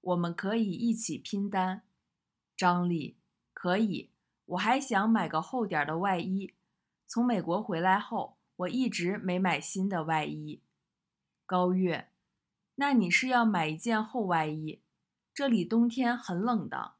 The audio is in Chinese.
我们可以一起拼单。张丽，可以。我还想买个厚点的外衣。从美国回来后，我一直没买新的外衣。高月，那你是要买一件厚外衣？这里冬天很冷的。